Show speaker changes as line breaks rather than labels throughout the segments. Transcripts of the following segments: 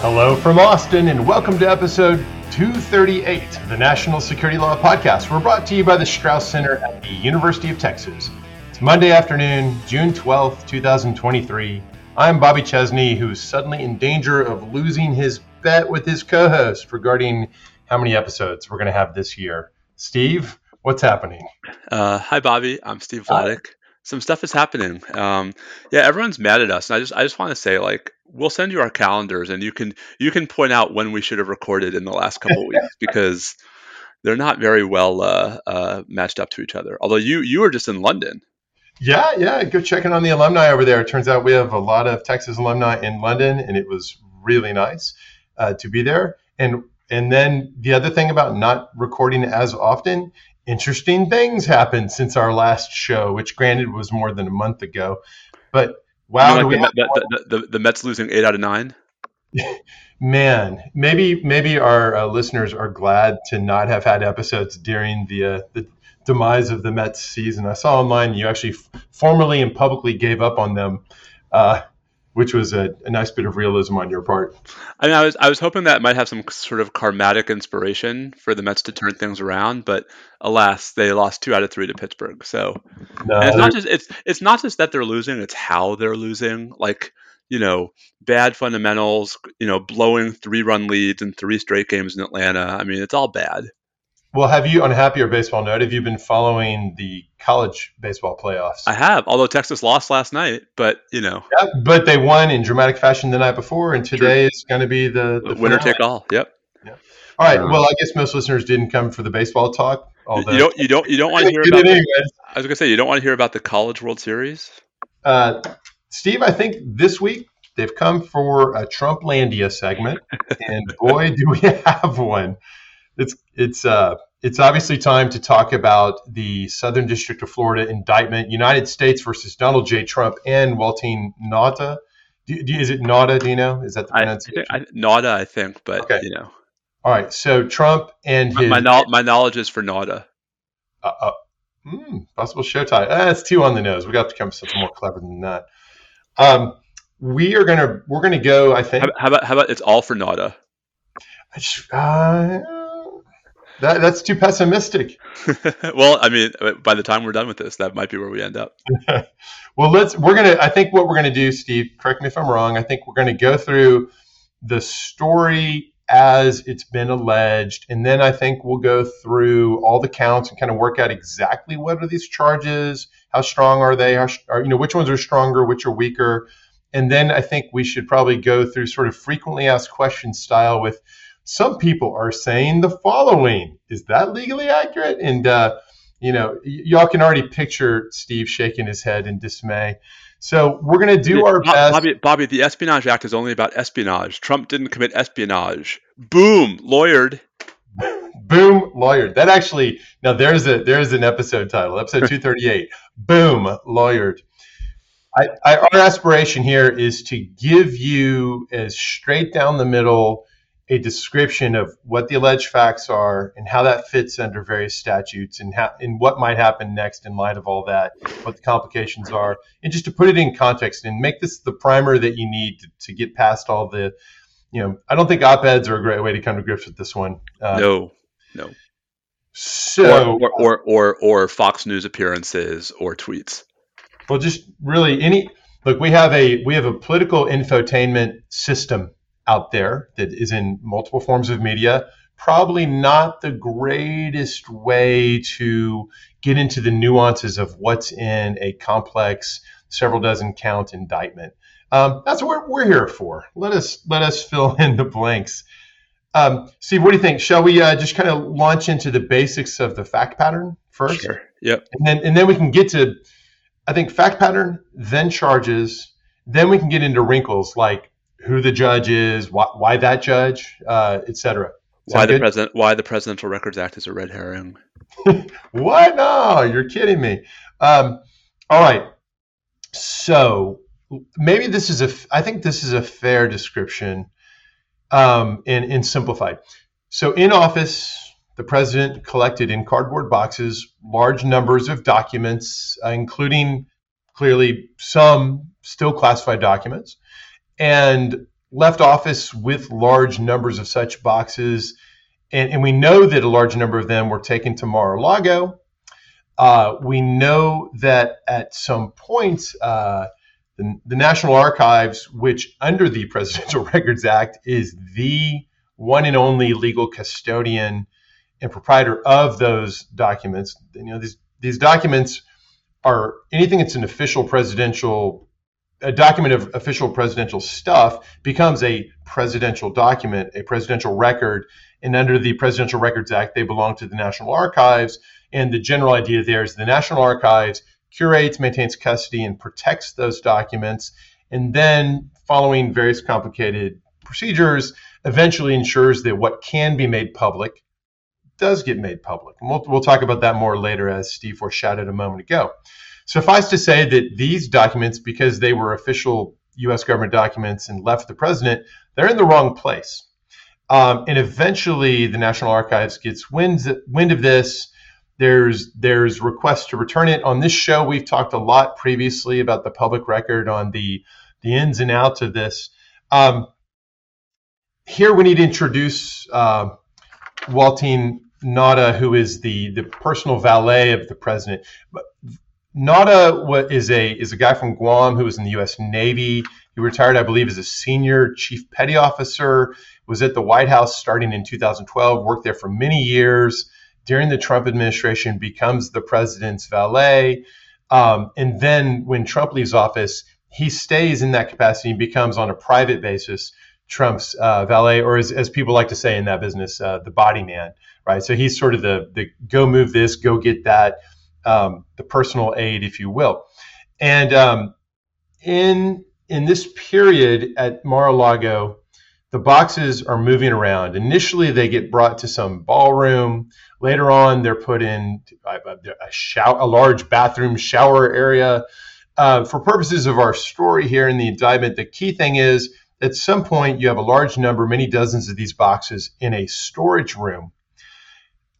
Hello from Austin, and welcome to episode 238 of the National Security Law Podcast. We're brought to you by the Strauss Center at the University of Texas. It's Monday afternoon, June 12th, 2023. I'm Bobby Chesney, who's suddenly in danger of losing his bet with his co host regarding how many episodes we're going to have this year. Steve, what's happening?
Uh, hi, Bobby. I'm Steve Vladeck. Some stuff is happening. Um, yeah, everyone's mad at us, and I just I just want to say like we'll send you our calendars, and you can you can point out when we should have recorded in the last couple of weeks because they're not very well uh, uh, matched up to each other. Although you you were just in London.
Yeah, yeah. Go checking on the alumni over there. It turns out we have a lot of Texas alumni in London, and it was really nice uh, to be there. And and then the other thing about not recording as often, interesting things happened since our last show, which granted was more than a month ago. But wow,
like the, the, the, the, Mets losing eight out of nine.
Man, maybe maybe our uh, listeners are glad to not have had episodes during the uh, the demise of the Mets season. I saw online you actually f- formally and publicly gave up on them, uh, which was a, a, nice bit of realism on your part.
I mean, I was I was hoping that might have some sort of karmatic inspiration for the Mets to turn things around, but alas, they lost two out of three to Pittsburgh. So no, it's not just it's it's not just that they're losing; it's how they're losing. Like you know, bad fundamentals, you know, blowing three run leads in three straight games in Atlanta. I mean, it's all bad.
Well, have you, on a happier baseball note, have you been following the college baseball playoffs?
I have, although Texas lost last night, but you know.
Yeah, but they won in dramatic fashion the night before, and today True. is going to be the,
the winner take all. Yep.
Yeah. All right. Um, well, I guess most listeners didn't come for the baseball talk.
Although, you don't. You don't. You don't want to hear about. The, I was going to say you don't want to hear about the College World Series.
Uh, Steve, I think this week they've come for a Trumplandia segment, and boy, do we have one it's it's uh it's obviously time to talk about the Southern District of Florida indictment, United States versus Donald J. Trump and Waltine Nauta. Do, do, is it Nauta? Do you know? Is that the pronunciation?
I, I, Nauta, I think, but okay. you know.
All right. So Trump and
his my, my, my knowledge is for Nauta.
Uh, uh, mm, possible show title. That's too on the nose. We got to come something more clever than that. Um, we are gonna we're gonna go. I think.
How, how about how about it's all for Nauta?
Uh, that, that's too pessimistic.
well, I mean, uh, by the time we're done with this, that might be where we end up.
well, let's. We're gonna. I think what we're gonna do, Steve. Correct me if I'm wrong. I think we're gonna go through the story as it's been alleged, and then I think we'll go through all the counts and kind of work out exactly what are these charges, how strong are they, how, are, you know, which ones are stronger, which are weaker, and then I think we should probably go through sort of frequently asked questions style with some people are saying the following. Is that legally accurate? And, uh, you know, y- y'all can already picture Steve shaking his head in dismay. So we're going to do our best.
Bobby, Bobby, the Espionage Act is only about espionage. Trump didn't commit espionage. Boom, lawyered.
Boom, lawyered. That actually now there's a there's an episode title, episode 238. Boom, lawyered. I, I, our aspiration here is to give you as straight down the middle a description of what the alleged facts are and how that fits under various statutes and how and what might happen next in light of all that, what the complications are, and just to put it in context and make this the primer that you need to, to get past all the, you know, I don't think op-eds are a great way to come to grips with this one.
Uh, no, no.
So
or or, or or or Fox News appearances or tweets.
Well, just really any look. We have a we have a political infotainment system out there that is in multiple forms of media. Probably not the greatest way to get into the nuances of what's in a complex, several dozen count indictment. Um, that's what we're, we're, here for. Let us let us fill in the blanks. Um, Steve, what do you think? Shall we uh, just kind of launch into the basics of the fact pattern first?
Sure. Yep.
And then and then we can get to, I think, fact pattern, then charges, then we can get into wrinkles like who the judge is, why, why that judge, uh, etc.
Why the president? Why the Presidential Records Act is a red herring?
what? No, you're kidding me. Um, all right. So maybe this is a. I think this is a fair description, um, and, and simplified. So in office, the president collected in cardboard boxes large numbers of documents, uh, including clearly some still classified documents and left office with large numbers of such boxes, and, and we know that a large number of them were taken to Mar-a-Lago. Uh, we know that at some point, uh, the, the, National Archives, which under the Presidential Records Act is the one and only legal custodian and proprietor of those documents, you know, these, these documents are anything that's an official presidential a document of official presidential stuff becomes a presidential document, a presidential record. And under the Presidential Records Act, they belong to the National Archives. And the general idea there is the National Archives curates, maintains custody, and protects those documents. And then, following various complicated procedures, eventually ensures that what can be made public does get made public. And we'll, we'll talk about that more later, as Steve foreshadowed a moment ago. Suffice to say that these documents, because they were official U.S. government documents and left the president, they're in the wrong place. Um, and eventually, the National Archives gets wind, wind of this. There's there's requests to return it. On this show, we've talked a lot previously about the public record on the the ins and outs of this. Um, here, we need to introduce uh, Waltine Nauta, who is the the personal valet of the president. But What is a is a guy from Guam who was in the U.S. Navy. He retired, I believe, as a senior chief petty officer. Was at the White House starting in 2012. Worked there for many years. During the Trump administration, becomes the president's valet. Um, and then when Trump leaves office, he stays in that capacity and becomes, on a private basis, Trump's uh, valet, or as, as people like to say in that business, uh, the body man, right? So he's sort of the the go move this, go get that um, the personal aide, if you will. And um, in in this period at Mar-a-Lago, the boxes are moving around. Initially, they get brought to some ballroom. Later on, they're put in a, a, shower, a large bathroom shower area. Uh, for purposes of our story here in the indictment, the key thing is at some point you have a large number, many dozens of these boxes in a storage room.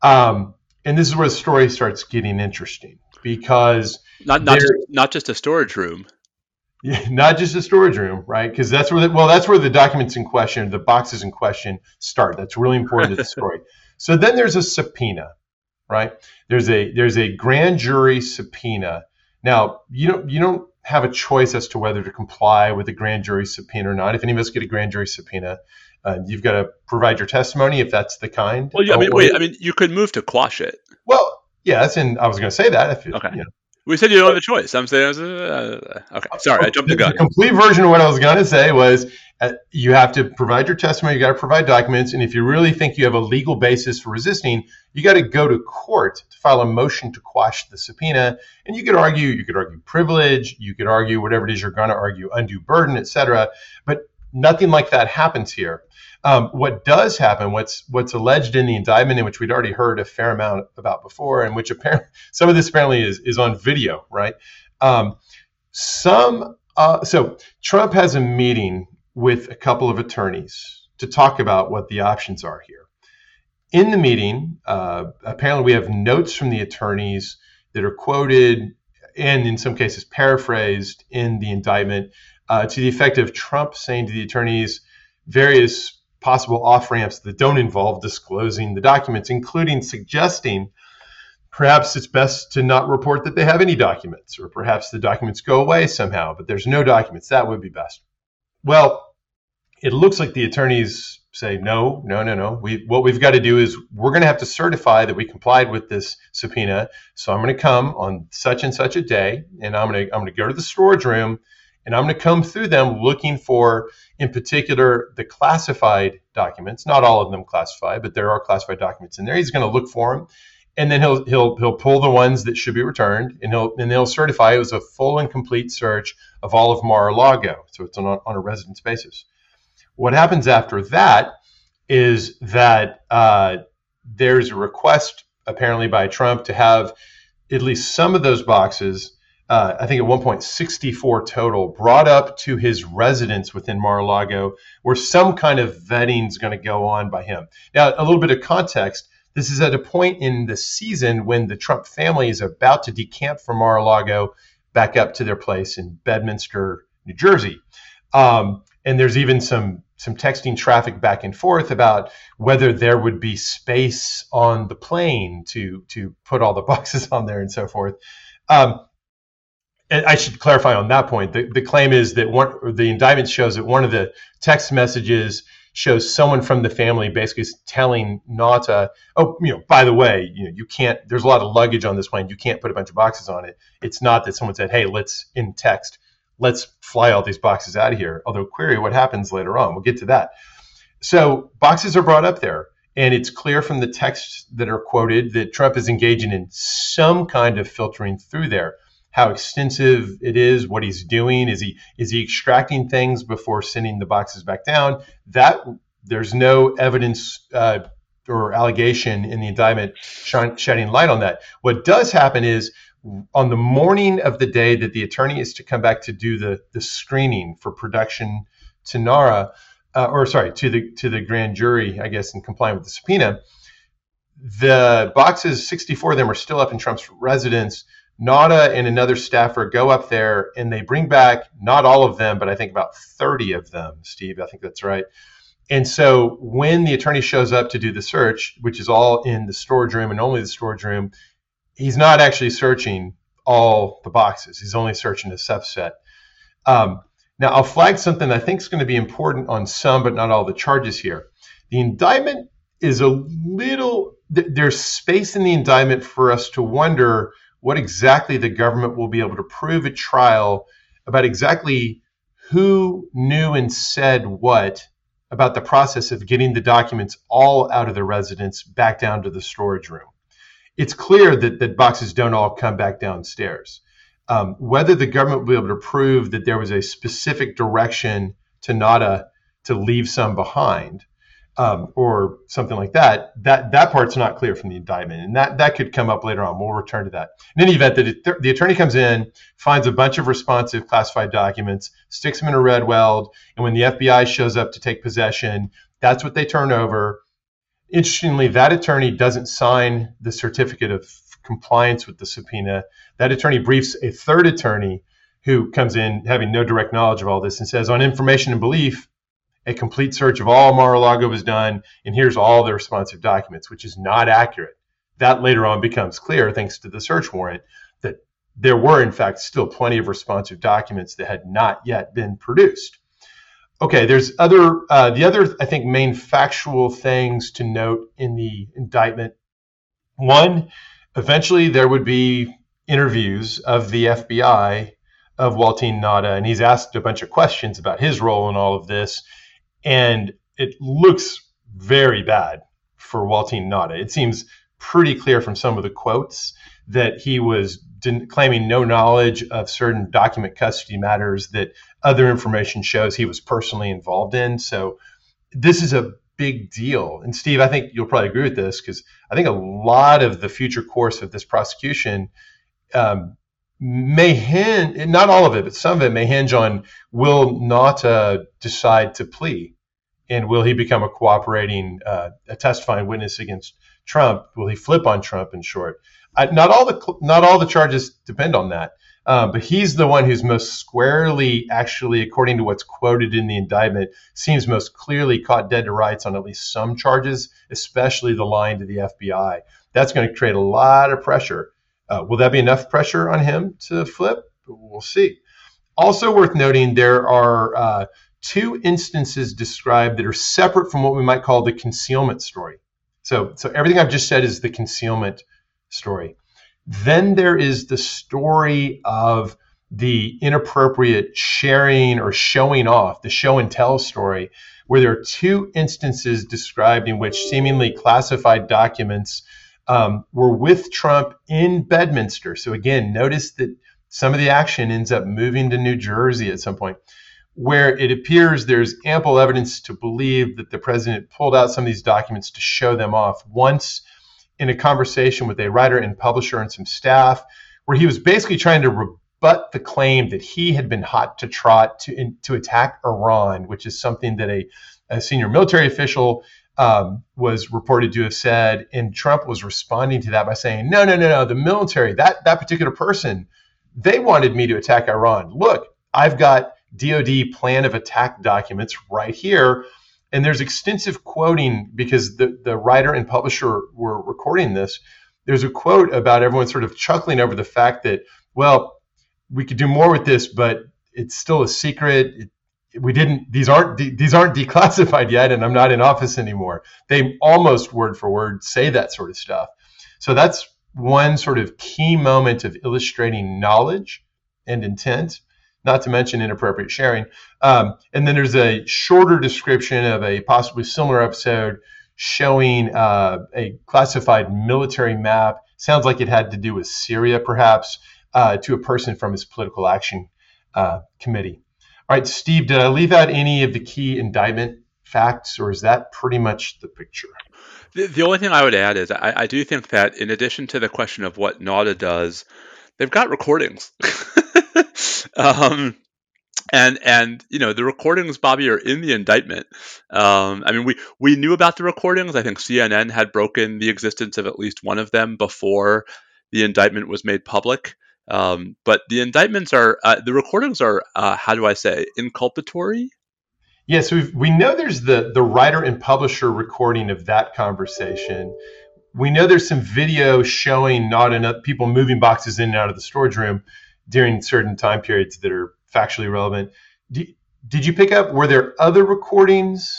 Um, and this is where the story starts getting interesting because
not not just, not just a storage room.
Yeah, not just a storage room, right? Because that's where the, well, that's where the documents in question, the boxes in question, start. That's really important to the story. So then there's a subpoena, right? There's a there's a grand jury subpoena. Now you don't you don't have a choice as to whether to comply with a grand jury subpoena or not. If any of us get a grand jury subpoena, uh, you've got to provide your testimony if that's the kind.
Well, yeah, I mean, wait, I mean, you could move to quash it.
Well, yes, and I was going to say that. If,
okay. You know, we said you don't have a choice. I'm saying, uh, okay, sorry, I jumped the gun.
The complete version of what I was going to say was uh, you have to provide your testimony, you got to provide documents, and if you really think you have a legal basis for resisting, you got to go to court to file a motion to quash the subpoena. And you could argue, you could argue privilege, you could argue whatever it is you're going to argue, undue burden, etc. But nothing like that happens here. Um, what does happen, what's what's alleged in the indictment, in which we'd already heard a fair amount about before, and which apparently some of this apparently is is on video, right? Um, some uh, so Trump has a meeting with a couple of attorneys to talk about what the options are here. In the meeting, uh, apparently we have notes from the attorneys that are quoted and in some cases paraphrased in the indictment uh, to the effect of Trump saying to the attorneys various possible off ramps that don't involve disclosing the documents, including suggesting perhaps it's best to not report that they have any documents, or perhaps the documents go away somehow, but there's no documents. That would be best. Well, it looks like the attorneys say no, no, no, no. We what we've got to do is we're going to have to certify that we complied with this subpoena. So I'm going to come on such and such a day, and I'm going to I'm going to go to the storage room and I'm going to come through them looking for, in particular, the classified documents. Not all of them classified, but there are classified documents in there. He's going to look for them, and then he'll he'll he'll pull the ones that should be returned, and he'll and they'll certify it was a full and complete search of all of Mar-a-Lago. So it's on a, on a residence basis. What happens after that is that uh, there's a request apparently by Trump to have at least some of those boxes uh, I think at one point 64 total, brought up to his residence within Mar-a-Lago, where some kind of vetting is going to go on by him. Now, a little bit of context. This is at a point in the season when the Trump family is about to decamp from Mar-a-Lago back up to their place in Bedminster, New Jersey. Um, and there's even some some texting traffic back and forth about whether there would be space on the plane to to put all the boxes on there and so forth. Um, I should clarify on that point. The, the claim is that one, the indictment shows that one of the text messages shows someone from the family basically telling Nauta, oh, you know, by the way, you know, you can't. There's a lot of luggage on this plane. You can't put a bunch of boxes on it. It's not that someone said, hey, let's in text, let's fly all these boxes out of here. Although query what happens later on. We'll get to that. So boxes are brought up there. And it's clear from the texts that are quoted that Trump is engaging in some kind of filtering through there how extensive it is, what he's doing. Is he is he extracting things before sending the boxes back down? That there's no evidence uh, or allegation in the indictment shedding light on that. What does happen is on the morning of the day that the attorney is to come back to do the the screening for production to NARA, uh, or sorry, to the to the grand jury, I guess, in complying with the subpoena. The boxes, 64 of them, are still up in Trump's residence Nauta and another staffer go up there and they bring back not all of them, but I think about 30 of them, Steve. I think that's right. And so when the attorney shows up to do the search, which is all in the storage room and only the storage room, he's not actually searching all the boxes. He's only searching a subset. Um, now, I'll flag something I think is going to be important on some, but not all the charges here. The indictment is a little, th- there's space in the indictment for us to wonder what exactly the government will be able to prove at trial about exactly who knew and said what about the process of getting the documents all out of the residence back down to the storage room. It's clear that, that boxes don't all come back downstairs. Um, whether the government will be able to prove that there was a specific direction to Nauta to leave some behind um, or something like that, that that part's not clear from the indictment, and that that could come up later on. We'll return to that. In any event, the, the attorney comes in, finds a bunch of responsive classified documents, sticks them in a Redweld, and when the FBI shows up to take possession, that's what they turn over. Interestingly, that attorney doesn't sign the certificate of compliance with the subpoena. That attorney briefs a third attorney who comes in having no direct knowledge of all this and says, on information and belief, a complete search of all Mar-a-Lago was done, and here's all the responsive documents, which is not accurate. That later on becomes clear, thanks to the search warrant, that there were, in fact, still plenty of responsive documents that had not yet been produced. Okay, there's other, uh, the other, I think, main factual things to note in the indictment. One, eventually there would be interviews of the FBI of Waltine Nauta, and he's asked a bunch of questions about his role in all of this and it looks very bad for Waltine Nauta. It seems pretty clear from some of the quotes that he was claiming no knowledge of certain document custody matters that other information shows he was personally involved in. So this is a big deal. And Steve, I think you'll probably agree with this because I think a lot of the future course of this prosecution um, may hinge, not all of it, but some of it may hinge on will Nauta decide to plea, and will he become a cooperating, uh, a testifying witness against Trump? Will he flip on Trump? In short, uh, not all the not all the charges depend on that, uh, but he's the one who's most squarely, actually, according to what's quoted in the indictment, seems most clearly caught dead to rights on at least some charges, especially the line to the FBI. That's going to create a lot of pressure uh, will that be enough pressure on him to flip? We'll see. Also worth noting, there are uh, two instances described that are separate from what we might call the concealment story. So, so everything I've just said is the concealment story. Then there is the story of the inappropriate sharing or showing off, the show and tell story, where there are two instances described in which seemingly classified documents um, were with Trump in Bedminster. So again, notice that some of the action ends up moving to New Jersey at some point, where it appears there's ample evidence to believe that the president pulled out some of these documents to show them off. Once in a conversation with a writer and publisher and some staff, where he was basically trying to rebut the claim that he had been hot to trot to, in, to attack Iran, which is something that a, a senior military official um, was reported to have said, and Trump was responding to that by saying, "No, no, no, no. The military, that that particular person, they wanted me to attack Iran. Look, I've got DoD plan of attack documents right here. And there's extensive quoting because the, the writer and publisher were recording this. There's a quote about everyone sort of chuckling over the fact that, well, we could do more with this, but it's still a secret. It, we didn't these aren't these aren't declassified yet and i'm not in office anymore. They almost word for word say that sort of stuff. So that's one sort of key moment of illustrating knowledge and intent not to mention inappropriate sharing. Um, and then there's a shorter description of a possibly similar episode showing uh, a classified military map. Sounds like it had to do with syria perhaps uh, to a person from his political action uh, committee all right, Steve, did I leave out any of the key indictment facts, or is that pretty much the picture?
The, the only thing I would add is I, I, do think that in addition to the question of what Nauta does, they've got recordings. um, and and you know the recordings, Bobby, are in the indictment. Um, I mean, we we knew about the recordings. I think CNN had broken the existence of at least one of them before the indictment was made public. Um, but the indictments are uh, the recordings are uh, how do I say inculpatory?
Yes, we we know there's the the writer and publisher recording of that conversation. We know there's some video showing not enough people moving boxes in and out of the storage room during certain time periods that are factually relevant. Did, did you pick up? Were there other recordings?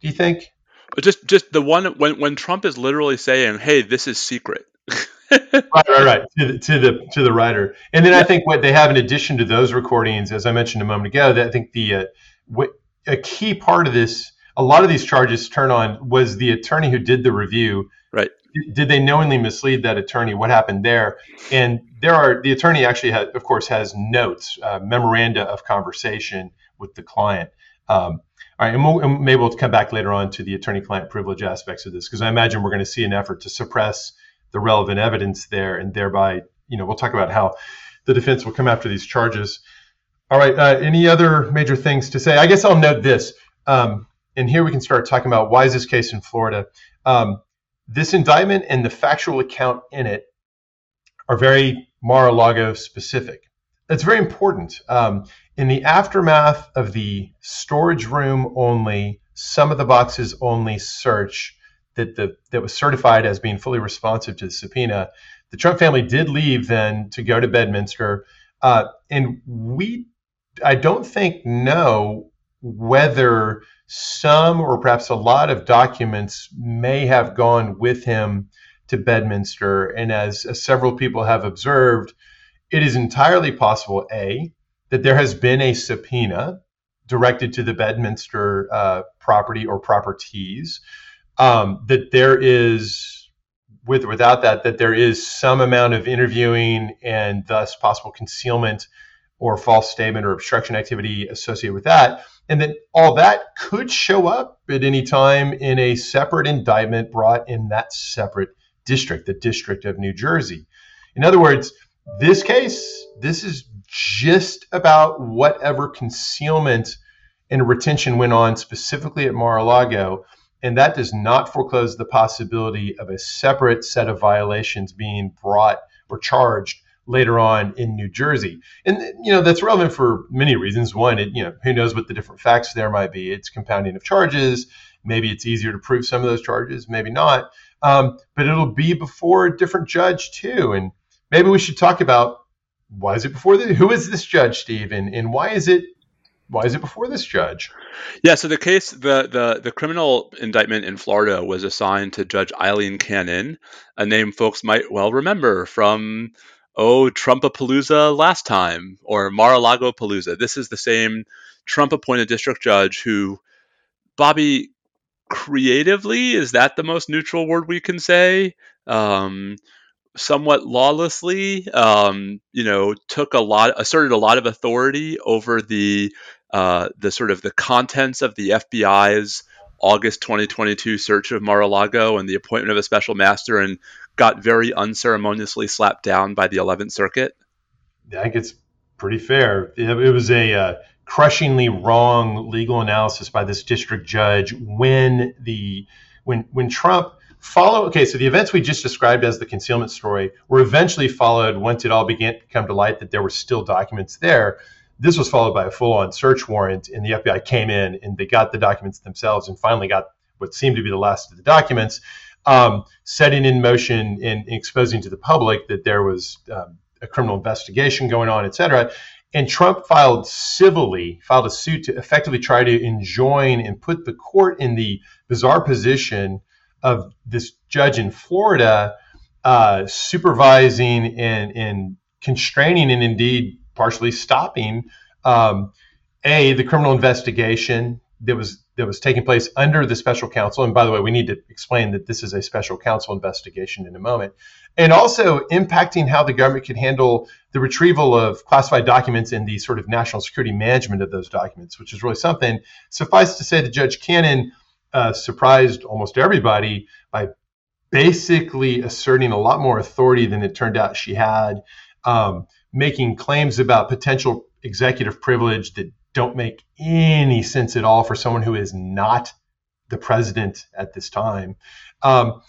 Do you think?
Just just the one when when Trump is literally saying, "Hey, this is secret."
right, right, right. To the, to the to the writer, and then yeah. I think what they have in addition to those recordings, as I mentioned a moment ago, that I think the uh, what, a key part of this, a lot of these charges turn on was the attorney who did the review.
Right.
Did they knowingly mislead that attorney? What happened there? And there are the attorney actually has, of course, has notes, uh, memoranda of conversation with the client. Um, all right, and, we'll, and maybe we'll come back later on to the attorney-client privilege aspects of this because I imagine we're going to see an effort to suppress the relevant evidence there, and thereby, you know, we'll talk about how the defense will come after these charges. All right, uh, any other major things to say? I guess I'll note this, um, and here we can start talking about why is this case in Florida. Um, this indictment and the factual account in it are very Mar-a-Lago specific. That's very important. Um, in the aftermath of the storage room only, some of the boxes only search, that the that was certified as being fully responsive to the subpoena. The Trump family did leave then to go to Bedminster, uh, and we, I don't think, know whether some or perhaps a lot of documents may have gone with him to Bedminster. And as, as several people have observed, it is entirely possible, A, that there has been a subpoena directed to the Bedminster uh, property or properties um, that there is with or without that that there is some amount of interviewing and thus possible concealment or false statement or obstruction activity associated with that. And then all that could show up at any time in a separate indictment brought in that separate district the district of new jersey. In other words this case this is just about whatever concealment and retention went on specifically at mar-a-lago and that does not foreclose the possibility of a separate set of violations being brought or charged later on in New Jersey. And you know that's relevant for many reasons. One, it, you know, who knows what the different facts there might be. It's compounding of charges. Maybe it's easier to prove some of those charges, maybe not. Um, but it'll be before a different judge too. And maybe we should talk about why is it before the who is this judge, Steve, and, and why is it why is it before this judge?
Yeah, so the case, the the the criminal indictment in Florida was assigned to Judge Aileen Cannon, a name folks might well remember from oh Trumpapalooza last time or Mar-a-Lago Palooza. This is the same Trump-appointed district judge who, Bobby, creatively is that the most neutral word we can say? Um, somewhat lawlessly, um, you know, took a lot, asserted a lot of authority over the uh, the sort of the contents of the FBI's August 2022 search of Mar-a-Lago and the appointment of a special master, and got very unceremoniously slapped down by the 11th Circuit.
I think it's pretty fair. It, it was a uh, crushingly wrong legal analysis by this district judge when the when when Trump follow okay so the events we just described as the concealment story were eventually followed once it all began to come to light that there were still documents there this was followed by a full-on search warrant, and the FBI came in and they got the documents themselves, and finally got what seemed to be the last of the documents, um, setting in motion and exposing to the public that there was um, a criminal investigation going on, et cetera. And Trump filed civilly, filed a suit to effectively try to enjoin and put the court in the bizarre position of this judge in Florida uh, supervising and, and constraining and indeed partially stopping um, a the criminal investigation that was that was taking place under the special counsel. And by the way, we need to explain that this is a special counsel investigation in a moment. And also impacting how the government could handle the retrieval of classified documents and the sort of national security management of those documents, which is really something. Suffice to say that Judge Cannon uh, surprised almost everybody by basically asserting a lot more authority than it turned out she had, um, making claims about potential executive privilege that don't make any sense at all for someone who is not the president at this time. Um,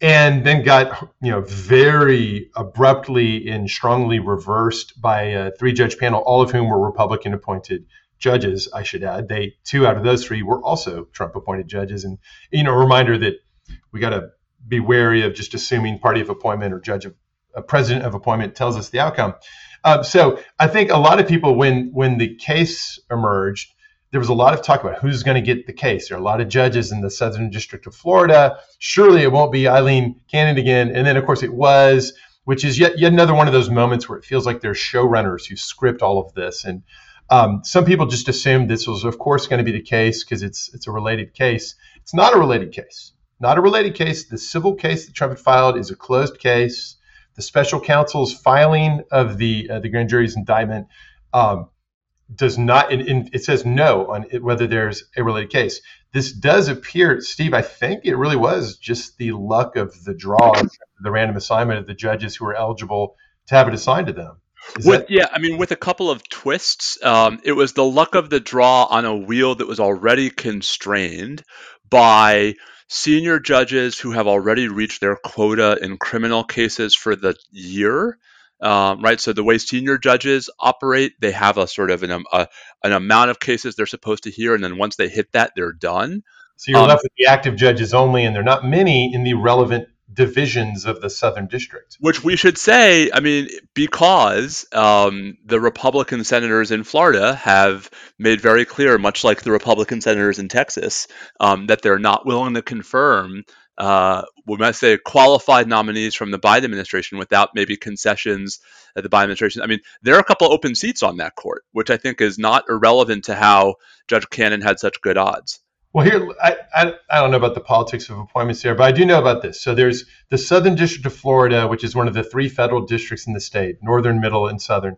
and then got you know very abruptly and strongly reversed by a three judge panel, all of whom were Republican appointed judges. I should add, they two out of those three were also Trump appointed judges, and you know a reminder that we got to be wary of just assuming party of appointment or judge of a president of appointment tells us the outcome. Uh, so I think a lot of people, when when the case emerged, there was a lot of talk about who's going to get the case. There are a lot of judges in the Southern District of Florida. Surely it won't be Aileen Cannon again. And then of course it was, which is yet yet another one of those moments where it feels like there's showrunners who script all of this. And um, some people just assumed this was, of course, going to be the case because it's it's a related case. It's not a related case. Not a related case. The civil case that Trump had filed is a closed case the special counsel's filing of the uh, the grand jury's indictment um, does not. it says no on it, whether there's a related case. This does appear, Steve. I think it really was just the luck of the draw, the random assignment of the judges who were eligible to have it assigned to them.
With, that- yeah, I mean, with a couple of twists, um, it was the luck of the draw on a wheel that was already constrained by senior judges who have already reached their quota in criminal cases for the year. Um, right, so the way senior judges operate, they have a sort of an, um, a, an amount of cases they're supposed to hear, and then once they hit that, they're done.
So you're um, left with the active judges only, and they're not many in the relevant divisions of the Southern District.
Which we should say, I mean, because um, the Republican senators in Florida have made very clear, much like the Republican senators in Texas, um, that they're not willing to confirm. Uh, we might say qualified nominees from the Biden administration without maybe concessions at the Biden administration. I mean, there are a couple open seats on that court, which I think is not irrelevant to how Judge Cannon had such good odds.
Well, here I, I, I don't know about the politics of appointments here, but I do know about this. So there's the Southern District of Florida, which is one of the three federal districts in the state, northern, middle, and southern,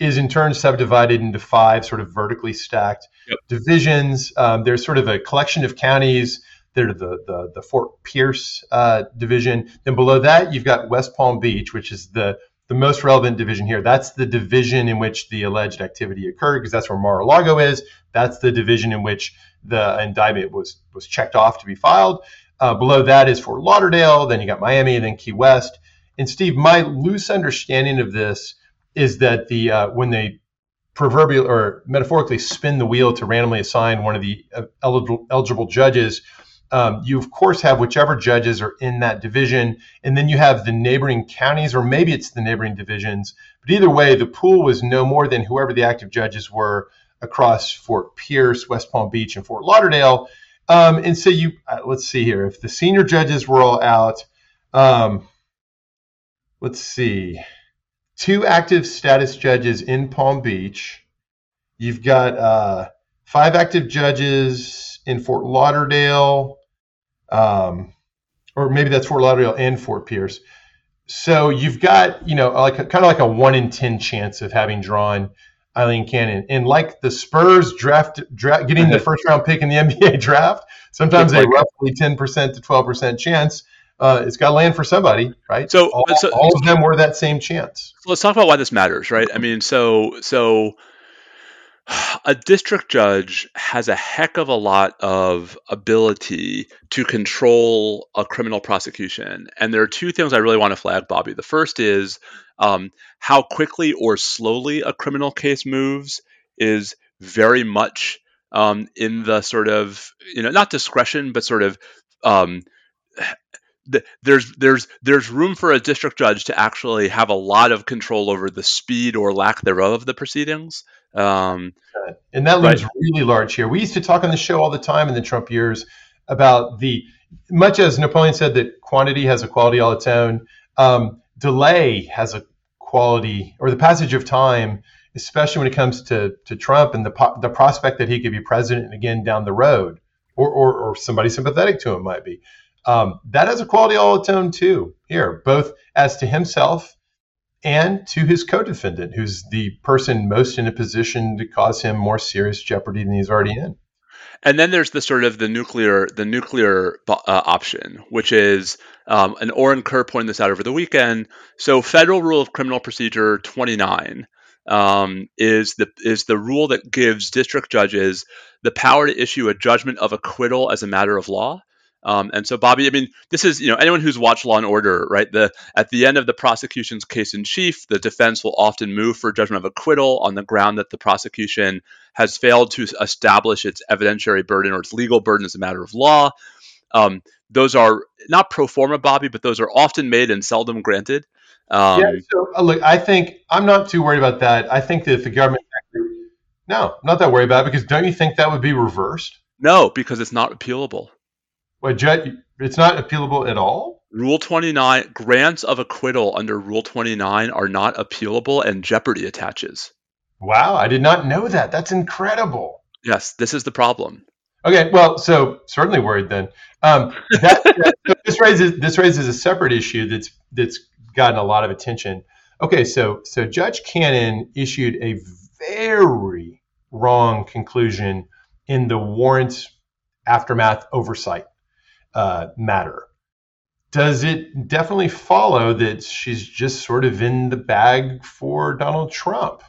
is in turn subdivided into five sort of vertically stacked yep. divisions. Um, there's sort of a collection of counties. There's the the, the Fort Pierce uh, division. Then below that, you've got West Palm Beach, which is the the most relevant division here. That's the division in which the alleged activity occurred, because that's where Mar-a-Lago is. That's the division in which the indictment was was checked off to be filed. Uh, below that is Fort Lauderdale. Then you got Miami, and then Key West. And Steve, my loose understanding of this is that the uh, when they proverbial or metaphorically spin the wheel to randomly assign one of the uh, eligible, eligible judges, um, you of course have whichever judges are in that division, and then you have the neighboring counties, or maybe it's the neighboring divisions. But either way, the pool was no more than whoever the active judges were across Fort Pierce, West Palm Beach, and Fort Lauderdale. Um, and so you, uh, let's see here. If the senior judges were all out, um, let's see, two active status judges in Palm Beach. You've got uh, five active judges in Fort Lauderdale, um, or maybe that's Fort Lauderdale and Fort Pierce. So you've got, you know, like a, kind of like a one in ten chance of having drawn Aileen Cannon. And like the Spurs draft, draft getting the first round pick in the NBA draft, sometimes a roughly 10% to 12% chance. Uh, it's got to land for somebody, right?
So
all,
so
all, of them were that same chance.
So let's talk about why this matters, right? I mean, so so a district judge has a heck of a lot of ability to control a criminal prosecution, and there are two things I really want to flag, Bobby. The first is um, how quickly or slowly a criminal case moves is very much um, in the sort of you know not discretion but sort of um, there's there's there's room for a district judge to actually have a lot of control over the speed or lack thereof of the proceedings. Um,
and that looms really large here. We used to talk on the show all the time in the Trump years about the much as Napoleon said that quantity has a quality all its own. Um, delay has a quality, or the passage of time, especially when it comes to to Trump and the the prospect that he could be president again down the road, or or, or somebody sympathetic to him might be. Um, that has a quality all its own too. Here, both as to himself and to his co-defendant, who's the person most in a position to cause him more serious jeopardy than he's already in.
And then there's the sort of the nuclear the nuclear uh, option, which is um, and Orin Kerr pointed this out over the weekend. So Federal Rule of Criminal Procedure 29 um, is the is the rule that gives district judges the power to issue a judgment of acquittal as a matter of law. Um, and so, Bobby, I mean, this is you know anyone who's watched Law and Order, right? The at the end of the prosecution's case in chief, the defense will often move for judgment of acquittal on the ground that the prosecution has failed to establish its evidentiary burden or its legal burden as a matter of law. Um, those are not pro forma, Bobby, but those are often made and seldom granted.
Um, yeah, so uh, look, I think I'm not too worried about that. I think that if the government, no, I'm not that worried about it because don't you think that would be reversed?
No, because it's not appealable.
What judge? It's not appealable at all.
Rule 29 grants of acquittal under Rule 29 are not appealable and jeopardy attaches.
Wow, I did not know that. That's incredible.
Yes, this is the problem.
Okay, well, so certainly worried then. Um, that, that, this raises this raises a separate issue that's that's gotten a lot of attention. Okay, so so Judge Cannon issued a very wrong conclusion in the warrant aftermath oversight uh, matter. Does it definitely follow that she's just sort of in the bag for Donald Trump?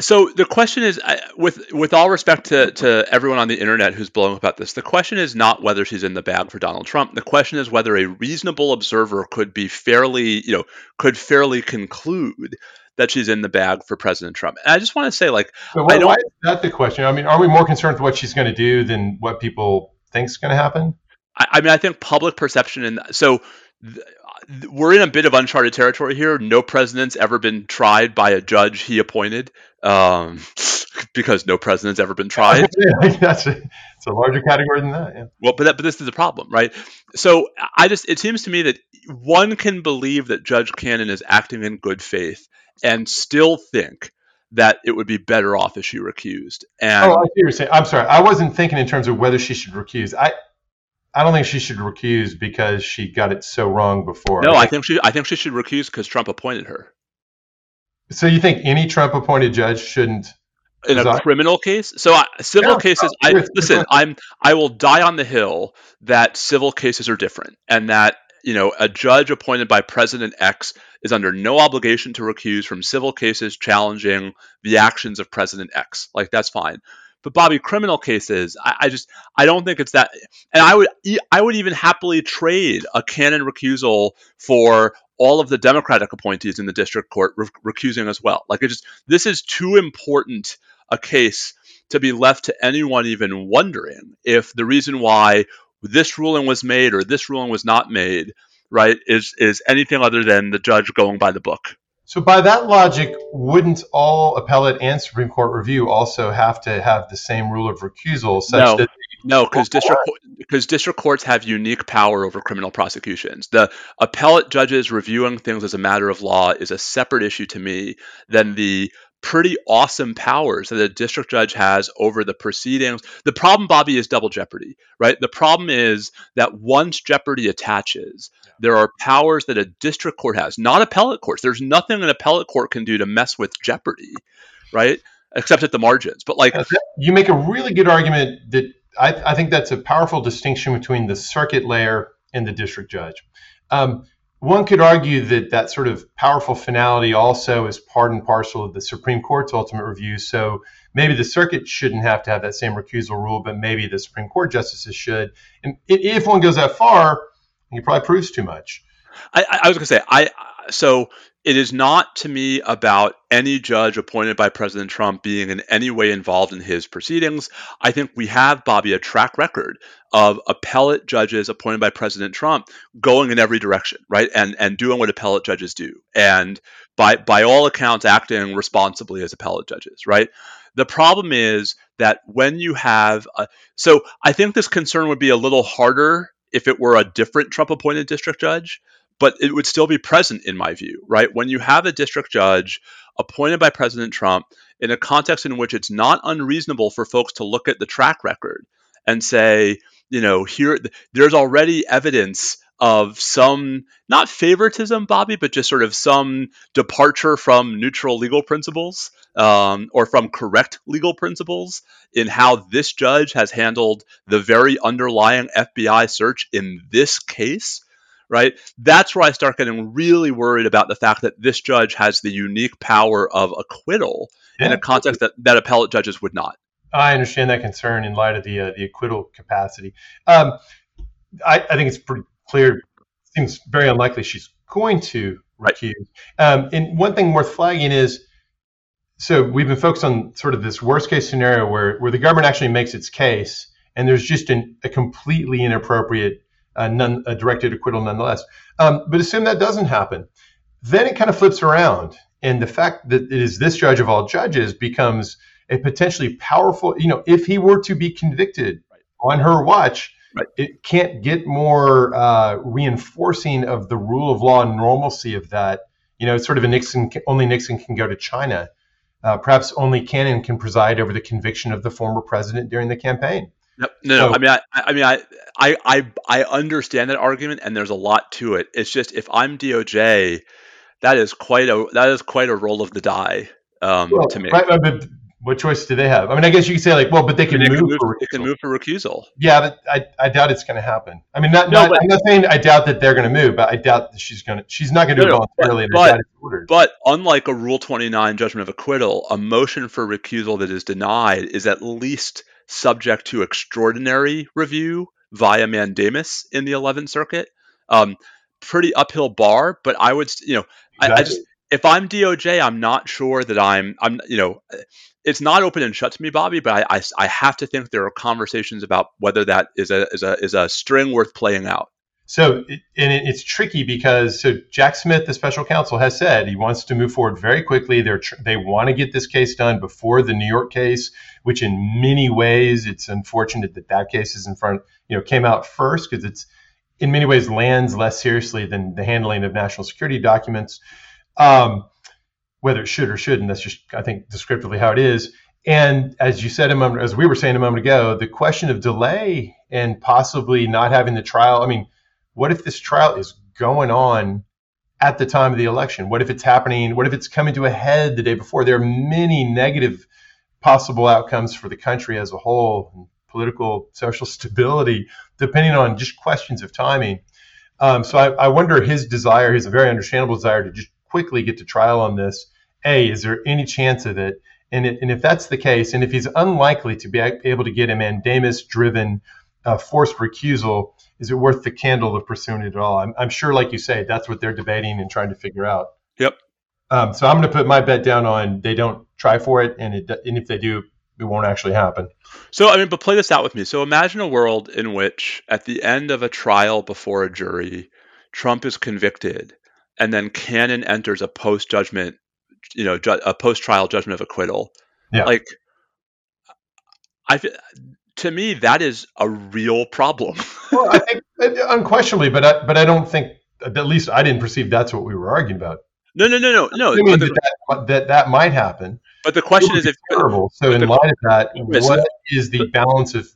So the question is, with with all respect to, to everyone on the internet who's blowing up about this, the question is not whether she's in the bag for Donald Trump. The question is whether a reasonable observer could be fairly, you know, could fairly conclude that she's in the bag for President Trump. And I just want to say, like,
so why, why is that the question? I mean, are we more concerned with what she's going to do than what people think is going to happen?
I, I mean, I think public perception and so th- we're in a bit of uncharted territory here. No president's ever been tried by a judge he appointed, um, because no president's ever been tried.
yeah, that's a, it's a larger category than that. Yeah.
Well, but that, but this is the problem, right? So I just it seems to me that one can believe that Judge Cannon is acting in good faith and still think that it would be better off if she recused. And
oh, I see what you're saying. I'm sorry. I wasn't thinking in terms of whether she should recuse. I I don't think she should recuse because she got it so wrong before.
No, I think she I think she should recuse because Trump appointed her.
So you think any Trump appointed judge shouldn't
in a criminal case? So uh, civil yeah, cases I listen, I'm I will die on the hill that civil cases are different and that you know, a judge appointed by President X is under no obligation to recuse from civil cases challenging the actions of President X. Like that's fine. But Bobby, criminal cases, I, I, just I don't think it's that. And I would I would even happily trade a Cannon recusal for all of the Democratic appointees in the district court re- recusing as well. Like it just this is too important a case to be left to anyone even wondering if the reason why this ruling was made or this ruling was not made, right, is is anything other than the judge going by the book.
So by that logic, wouldn't all appellate and Supreme Court review also have to have the same rule of recusal?
Such no, that no, because district because district courts have unique power over criminal prosecutions. The appellate judges reviewing things as a matter of law is a separate issue to me than the pretty awesome powers that a district judge has over the proceedings. The problem, Bobby, is double jeopardy, right? The problem is that once jeopardy attaches, yeah. there are powers that a district court has, not appellate courts. There's nothing an appellate court can do to mess with jeopardy, right? Except at the margins. But like,
you make a really good argument that I, I think that's a powerful distinction between the circuit layer and the district judge. Um, one could argue that that sort of powerful finality also is part and parcel of the Supreme Court's ultimate review. So maybe the circuit shouldn't have to have that same recusal rule, but maybe the Supreme Court justices should. And if one goes that far, he probably proves too much.
I, I was going to say, I so it is not to me about any judge appointed by President Trump being in any way involved in his proceedings. I think we have, Bobby, a track record of appellate judges appointed by President Trump going in every direction, right? And and doing what appellate judges do. And by by all accounts acting responsibly as appellate judges, right? The problem is that when you have a, so I think this concern would be a little harder if it were a different Trump appointed district judge but it would still be present in my view, right? When you have a district judge appointed by President Trump in a context in which it's not unreasonable for folks to look at the track record and say, you know, here there's already evidence of some not favoritism, Bobby, but just sort of some departure from neutral legal principles um, or from correct legal principles in how this judge has handled the very underlying FBI search in this case right? That's where I start getting really worried about the fact that this judge has the unique power of acquittal yeah. in a context that, that appellate judges would not.
I understand that concern in light of the uh, the acquittal capacity. Um, I, I, think it's pretty clear. Seems very unlikely she's going to recuse. Um, and one thing worth flagging is, so we've been focused on sort of this worst case scenario where where the government actually makes its case, and there's just an, a completely inappropriate uh, none, a directed acquittal nonetheless. Um, but assume that doesn't happen. Then it kind of flips around. And the fact that it is this judge of all judges becomes a potentially powerful, you know, if he were to be convicted on her watch, right. it can't get more uh, reinforcing of the rule of law and normalcy of that. You know, it's sort of a Nixon, only Nixon can go to China. Uh, perhaps only Cannon can preside over the conviction of the former president during the campaign.
No, no, so, no. I mean, I, I mean, I, I, I, I understand that argument, and there's a lot to it. It's just if I'm DOJ, that is quite a that is quite a roll of the die um, well, to me.
Right, but what choice do they have? I mean, I guess you could say like, well, but they can, move,
can move,
for
They can move for recusal.
Yeah, but I, I doubt it's going to happen. I mean, not, no, not but, I'm not saying I doubt that they're going to move, but I doubt that she's going to. She's not going to do no, it voluntarily.
But, but, but unlike a Rule 29 judgment of acquittal, a motion for recusal that is denied is at least subject to extraordinary review via mandamus in the 11th Circuit. Um, pretty uphill bar, but I would, you know, exactly. I, I, just if I'm DOJ, I'm not sure that I'm, I'm, you know, it's not open and shut to me, Bobby, but I, I, I have to think there are conversations about whether that is a is a is a string worth playing out.
So, and it's tricky because so Jack Smith, the special counsel, has said he wants to move forward very quickly. They're tr- they want to get this case done before the New York case, which in many ways it's unfortunate that that case is in front, you know, came out first because it's in many ways lands less seriously than the handling of national security documents. Um, whether it should or shouldn't, that's just I think descriptively how it is. And as you said a moment, as we were saying a moment ago, the question of delay and possibly not having the trial. I mean what if this trial is going on at the time of the election? What if it's happening? What if it's coming to a head the day before? There are many negative possible outcomes for the country as a whole, political, social stability, depending on just questions of timing. Um, so I, I, wonder his desire, his very understandable desire to just quickly get to trial on this. A, is there any chance of it? And, it, and if that's the case, and if he's unlikely to be able to get a mandamus driven uh, forced recusal, is it worth the candle of pursuing it at all? I'm, I'm sure, like you say, that's what they're debating and trying to figure out.
Yep.
Um, so I'm going to put my bet down on they don't try for it, and it, and if they do, it won't actually happen.
So I mean, but play this out with me. So imagine a world in which, at the end of a trial before a jury, Trump is convicted, and then Cannon enters a post judgment, you know, ju- a post trial judgment of acquittal. Yeah. Like, I to me, that is a real problem.
well, I think uh, unquestionably, but I, but I don't think at least I didn't perceive that's what we were arguing about.
No, no, no, no, no. I
mean, the, that, that, that might happen.
But the question is, if
terrible. So, in light of that, what is the balance of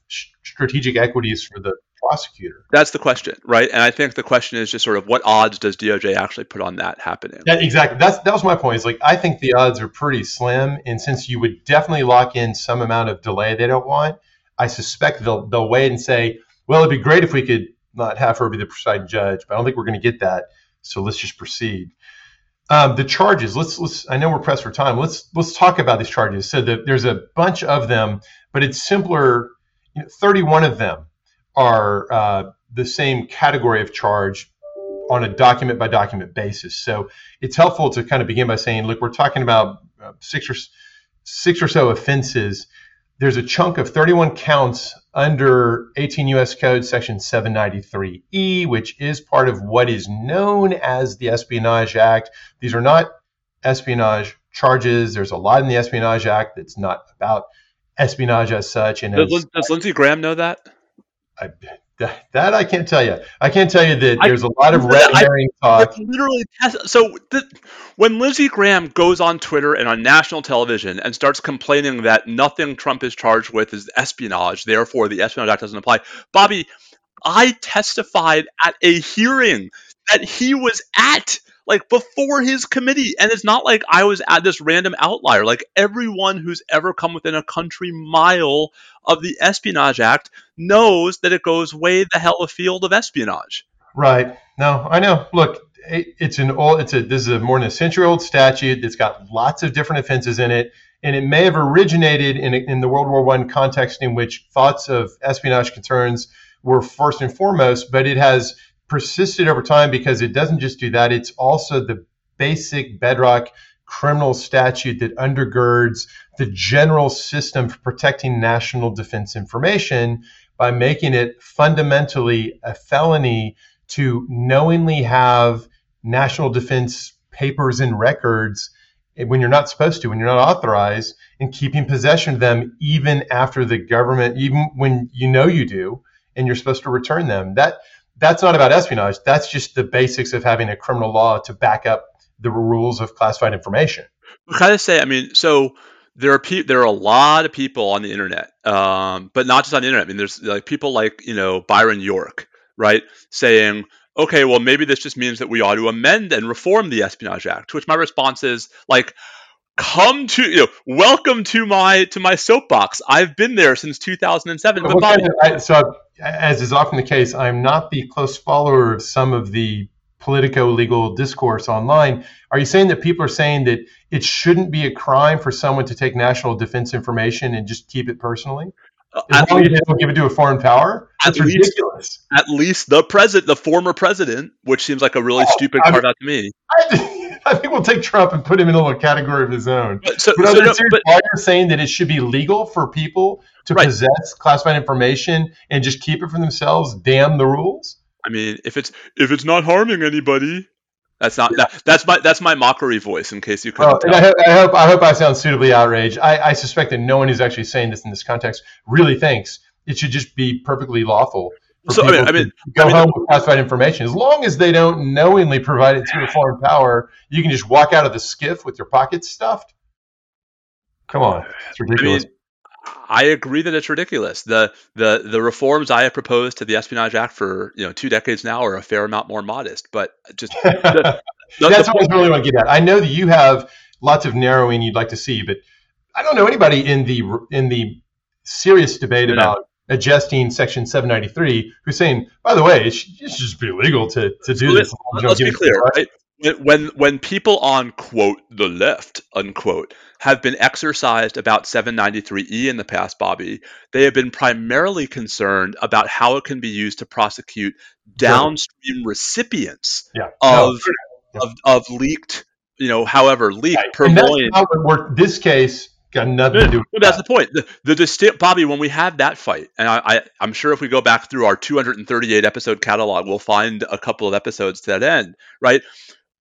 strategic equities for the prosecutor?
That's the question, right? And I think the question is just sort of what odds does DOJ actually put on that happening?
Yeah, exactly. That's that was my point. Is like I think the odds are pretty slim, and since you would definitely lock in some amount of delay they don't want, I suspect they'll they'll wait and say, well, it'd be great if we could not have her be the presiding judge, but I don't think we're going to get that. So let's just proceed. Um, the charges. Let's let's. I know we're pressed for time. Let's let's talk about these charges. So the, there's a bunch of them, but it's simpler. You know, 31 of them are uh, the same category of charge on a document by document basis. So it's helpful to kind of begin by saying, look, we're talking about uh, six or six or so offenses. There's a chunk of 31 counts under 18 U.S. Code Section 793E, which is part of what is known as the Espionage Act. These are not espionage charges. There's a lot in the Espionage Act that's not about espionage as such. And
does, as, does Lindsey Graham know that?
I, that, that I can't tell you. I can't tell you that there's a lot of red herring talk.
Literally, so the, when Lindsey Graham goes on Twitter and on national television and starts complaining that nothing Trump is charged with is espionage, therefore the Espionage Act doesn't apply. Bobby, I testified at a hearing that he was at like before his committee. And it's not like I was at this random outlier. Like everyone who's ever come within a country mile of the Espionage Act knows that it goes way the hell afield of espionage.
Right. No, I know. Look, it's an old. It's a. This is a more than a century old statute that's got lots of different offenses in it, and it may have originated in in the World War One context in which thoughts of espionage concerns were first and foremost, but it has persisted over time because it doesn't just do that, it's also the basic bedrock criminal statute that undergirds the general system for protecting national defense information by making it fundamentally a felony to knowingly have national defense papers and records when you're not supposed to, when you're not authorized, and keeping possession of them even after the government, even when you know you do, and you're supposed to return them. That that's not about espionage. That's just the basics of having a criminal law to back up the rules of classified information.
I kind of say, I mean, so there are pe- there are a lot of people on the internet, um, but not just on the internet. I mean, there's like people like you know Byron York, right, saying, okay, well maybe this just means that we ought to amend and reform the Espionage Act. Which my response is like, come to you know, welcome to my to my soapbox. I've been there since 2007. But
Bobby, I, so as is often the case, I'm not the close follower of some of the politico legal discourse online. Are you saying that people are saying that it shouldn't be a crime for someone to take national defense information and just keep it personally? Uh, as long as you don't give it to a foreign power, that's at ridiculous.
Least, at least the president, the former president, which seems like a really oh, stupid carve out to me.
I, I, think we'll take Trump and put him in a little category of his own. But, so, but, so no, but, you're saying that it should be legal for people to right. possess classified information and just keep it for themselves, damn the rules.
I mean, if it's if it's not harming anybody, that's not that, that's my that's my mockery voice. In case you couldn't.
and I, hope, I hope I hope I sound suitably outraged. I, I suspect that no one who's actually saying this in this context really thinks it should just be perfectly lawful.
So I mean, I mean,
go
I mean,
home with classified information as long as they don't knowingly provide it to a foreign power. You can just walk out of the SCIF with your pockets stuffed. Come on, it's ridiculous. I mean,
I agree that it's ridiculous. The the the reforms I have proposed to the Espionage Act for you know two decades now are a fair amount more modest, but just the,
the, that's what I really want to get at. I know that you have lots of narrowing you'd like to see, but I don't know anybody in the in the serious debate about adjusting Section 793 who's saying, by the way, it should, it should just be legal to to do this.
Let's be clear, right? when when people on quote the left unquote have been exercised about 793e in the past bobby they have been primarily concerned about how it can be used to prosecute downstream recipients
yeah.
of, no. of of leaked you know however leaked right. purloined
this case got nothing to do with
that's that. the point the, the bobby when we had that fight and I, I i'm sure if we go back through our 238 episode catalog we'll find a couple of episodes to that end right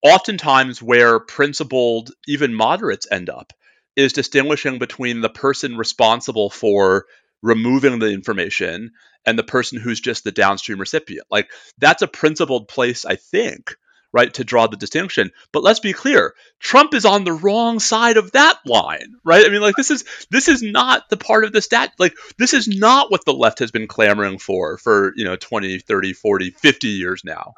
oftentimes where principled, even moderates end up is distinguishing between the person responsible for removing the information and the person who's just the downstream recipient. Like that's a principled place, I think, right, to draw the distinction. But let's be clear, Trump is on the wrong side of that line, right? I mean, like this is this is not the part of the stat like this is not what the left has been clamoring for for, you know, 20, 30, 40, 50 years now.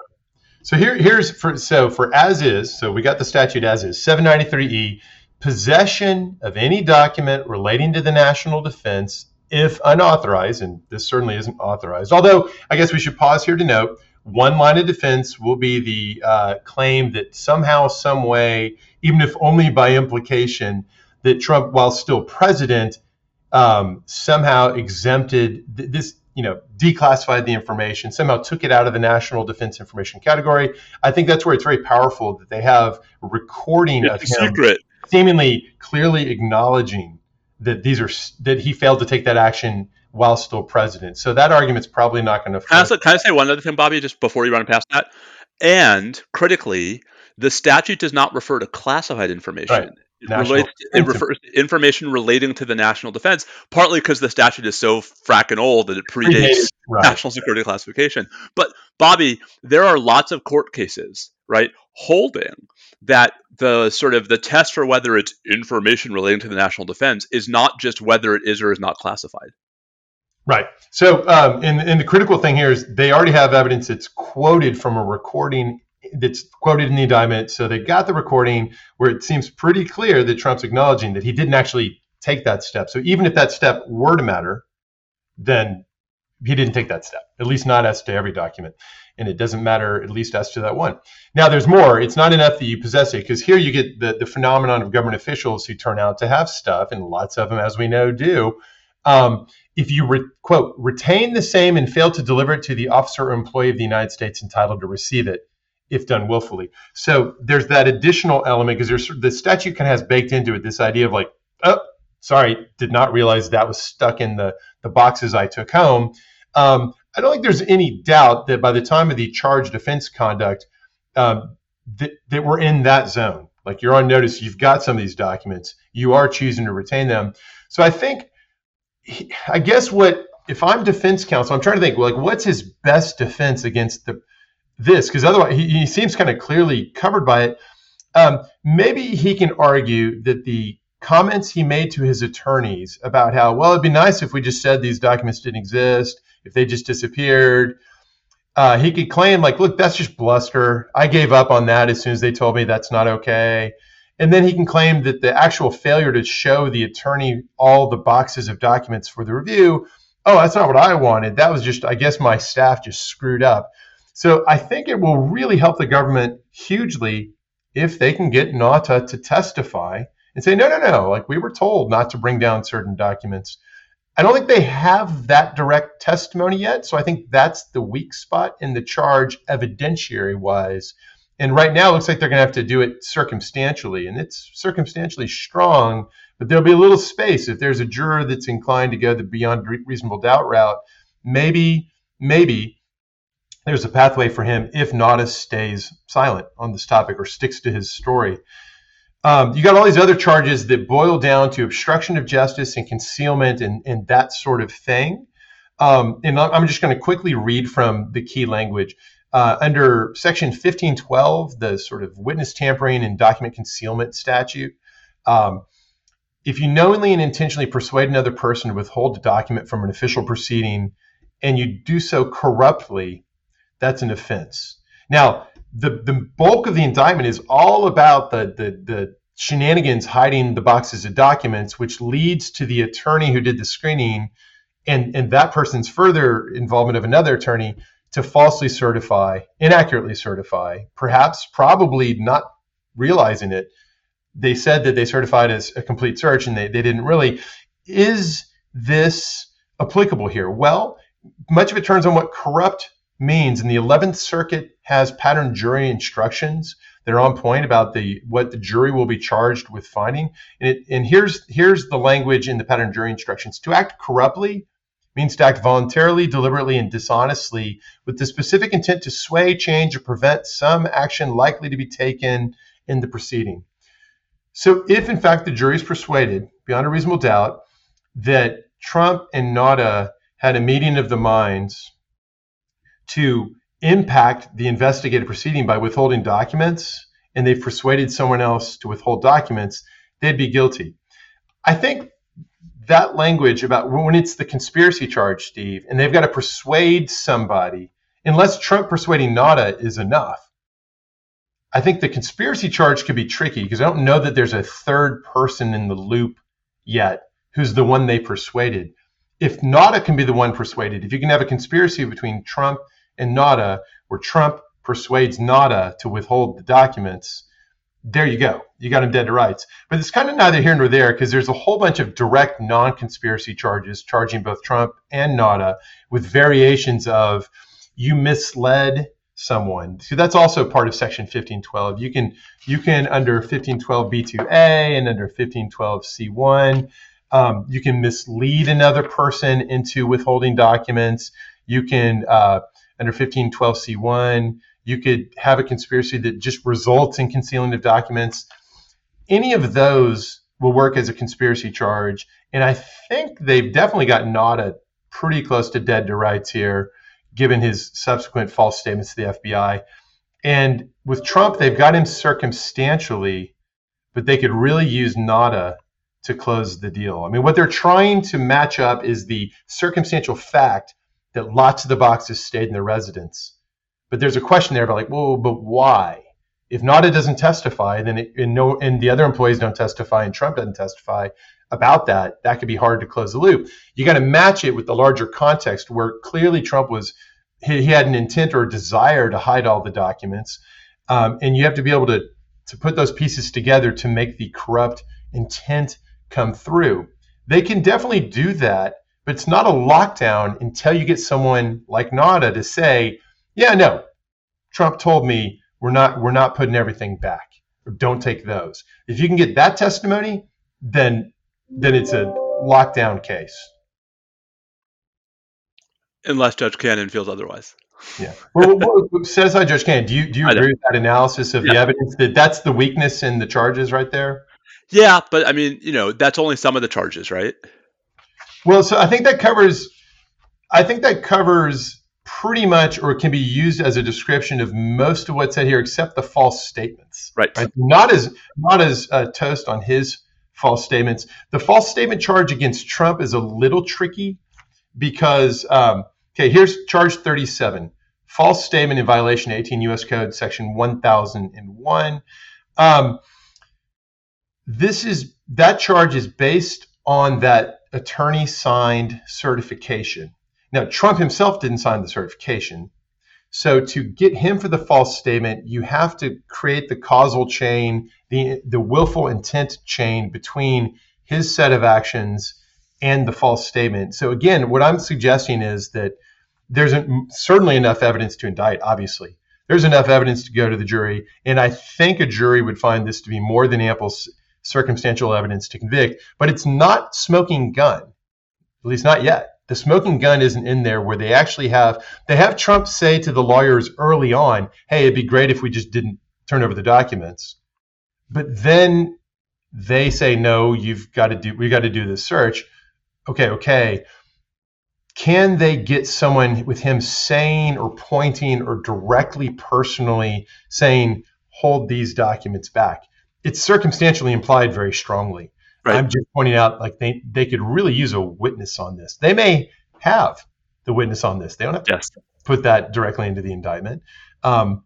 So here, here's for so for as is. So we got the statute as is 793e possession of any document relating to the national defense if unauthorized, and this certainly isn't authorized. Although I guess we should pause here to note one line of defense will be the uh, claim that somehow, some way, even if only by implication, that Trump, while still president, um, somehow exempted th- this you know, declassified the information, somehow took it out of the national defense information category. I think that's where it's very powerful that they have recording
it's of him secret.
seemingly clearly acknowledging that these are that he failed to take that action while still president. So that argument's probably not going to.
Can, can I say one other thing, Bobby, just before you run past that? And critically, the statute does not refer to classified information. Right. It, relates, it refers to information relating to the national defense, partly because the statute is so fracking old that it predates right. national security classification. But Bobby, there are lots of court cases, right, holding that the sort of the test for whether it's information relating to the national defense is not just whether it is or is not classified.
Right. So, um, and, and the critical thing here is they already have evidence that's quoted from a recording that's quoted in the indictment. So they got the recording where it seems pretty clear that Trump's acknowledging that he didn't actually take that step. So even if that step were to matter, then he didn't take that step, at least not as to every document. And it doesn't matter, at least as to that one. Now, there's more. It's not enough that you possess it, because here you get the, the phenomenon of government officials who turn out to have stuff, and lots of them, as we know, do. Um, if you re- quote retain the same and fail to deliver it to the officer or employee of the United States entitled to receive it, if done willfully. So there's that additional element because the statute kind of has baked into it this idea of like, oh, sorry, did not realize that was stuck in the the boxes I took home. Um, I don't think there's any doubt that by the time of the charged offense conduct, um, that, that we're in that zone. Like you're on notice, you've got some of these documents, you are choosing to retain them. So I think, I guess what if I'm defense counsel, I'm trying to think like what's his best defense against the this because otherwise he, he, seems kind of clearly covered by it. Um, maybe he can argue that the comments he made to his attorneys about how well it'd be nice if we just said these documents didn't exist, if they just disappeared. Uh, he could claim like, look, that's just bluster. I gave up on that as soon as they told me that's not okay. And then he can claim that the actual failure to show the attorney all the boxes of documents for the review, oh, that's not what I wanted. That was just, I guess my staff just screwed up. So I think it will really help the government hugely if they can get Nauta to testify and say, no, no, no, like we were told not to bring down certain documents. I don't think they have that direct testimony yet. So I think that's the weak spot in the charge, evidentiary wise. And right now, it looks like they're going to have to do it circumstantially. And it's circumstantially strong, but there'll be a little space. If there's a juror that's inclined to go the beyond reasonable doubt route, maybe, maybe there's a pathway for him if Nauta stays silent on this topic or sticks to his story. Um, you got all these other charges that boil down to obstruction of justice and concealment and, and that sort of thing. Um, and I'm just going to quickly read from the key language. Uh, under Section 1512, the sort of witness tampering and document concealment statute, um, if you knowingly and intentionally persuade another person to withhold a document from an official proceeding and you do so corruptly, that's an offense. Now, the, the bulk of the indictment is all about the, the, the shenanigans hiding the boxes of documents, which leads to the attorney who did the screening and, and that person's further involvement of another attorney to falsely certify, inaccurately certify, perhaps probably not realizing it. They said that they certified as a complete search and they, they didn't really. Is this applicable here? Well, much of it turns on what corrupt means. And the 11th Circuit has pattern jury instructions that are on point about the what the jury will be charged with finding. And, it, and here's here's the language in the pattern jury instructions: to act corruptly means to act voluntarily, deliberately, and dishonestly with the specific intent to sway, change, or prevent some action likely to be taken in the proceeding. So, if in fact the jury is persuaded beyond a reasonable doubt that Trump and Nauta had a meeting of the minds to impact the investigative proceeding by withholding documents and they've persuaded someone else to withhold documents, they'd be guilty. I think that language about when it's the conspiracy charge, Steve, and they've got to persuade somebody, unless Trump persuading Nauta is enough. I think the conspiracy charge could be tricky because I don't know that there's a third person in the loop yet who's the one they persuaded. If Nauta can be the one persuaded, if you can have a conspiracy between Trump and Nauta, where Trump persuades Nauta to withhold the documents, there you go. You got him dead to rights. But it's kind of neither here nor there because there's a whole bunch of direct non conspiracy charges charging both Trump and Nauta with variations of you misled someone. So that's also part of section 1512. You can you can under 1512 B2A and under 1512 C1 um, you can mislead another person into withholding documents. You can uh, under 1512C1 you could have a conspiracy that just results in concealing of documents. Any of those will work as a conspiracy charge. And I think they've definitely got Nauta pretty close to dead to rights here, given his subsequent false statements to the FBI. And with Trump, they've got him circumstantially, but they could really use Nauta to close the deal. I mean, what they're trying to match up is the circumstantial fact that lots of the boxes stayed in their residence but there's a question there about like, well, but why? If Nauta doesn't testify, then it, and no, and the other employees don't testify, and Trump doesn't testify about that, that could be hard to close the loop. You got to match it with the larger context where clearly Trump was he, he had an intent or a desire to hide all the documents, um, and you have to be able to to put those pieces together to make the corrupt intent come through. They can definitely do that, but it's not a lockdown until you get someone like Nauta to say, yeah, no. Trump told me we're not we're not putting everything back. Don't take those. If you can get that testimony, then then it's a lockdown case.
Unless Judge Cannon feels otherwise.
Yeah. Well, well says I, Judge Cannon. Do you do you agree with that analysis of yeah. the evidence that that's the weakness in the charges right there?
Yeah, but I mean, you know, that's only some of the charges, right?
Well, so I think that covers. I think that covers pretty much or can be used as a description of most of what's said here except the false statements.
Right, right?
not as not as uh, toast on his false statements. The false statement charge against trump is a little tricky because um, okay here's charge 37 false statement in violation of 18 us code section 1001 um, this is that charge is based on that attorney signed certification now, Trump himself didn't sign the certification. So to get him for the false statement, you have to create the causal chain, the, the willful intent chain between his set of actions and the false statement. So again, what I'm suggesting is that there's a, certainly enough evidence to indict, obviously. There's enough evidence to go to the jury, and I think a jury would find this to be more than ample circumstantial evidence to convict, but it's not smoking gun, at least not yet the smoking gun isn't in there where they actually have they have Trump say to the lawyers early on, "Hey, it'd be great if we just didn't turn over the documents." But then they say, "No, you've got to do we got to do this search." Okay, okay. Can they get someone with him saying or pointing or directly personally saying, "Hold these documents back"? It's circumstantially implied very strongly. Right. I'm just pointing out like they, they could really use a witness on this. They may have the witness on this. They don't have to yes. put that directly into the indictment. Um,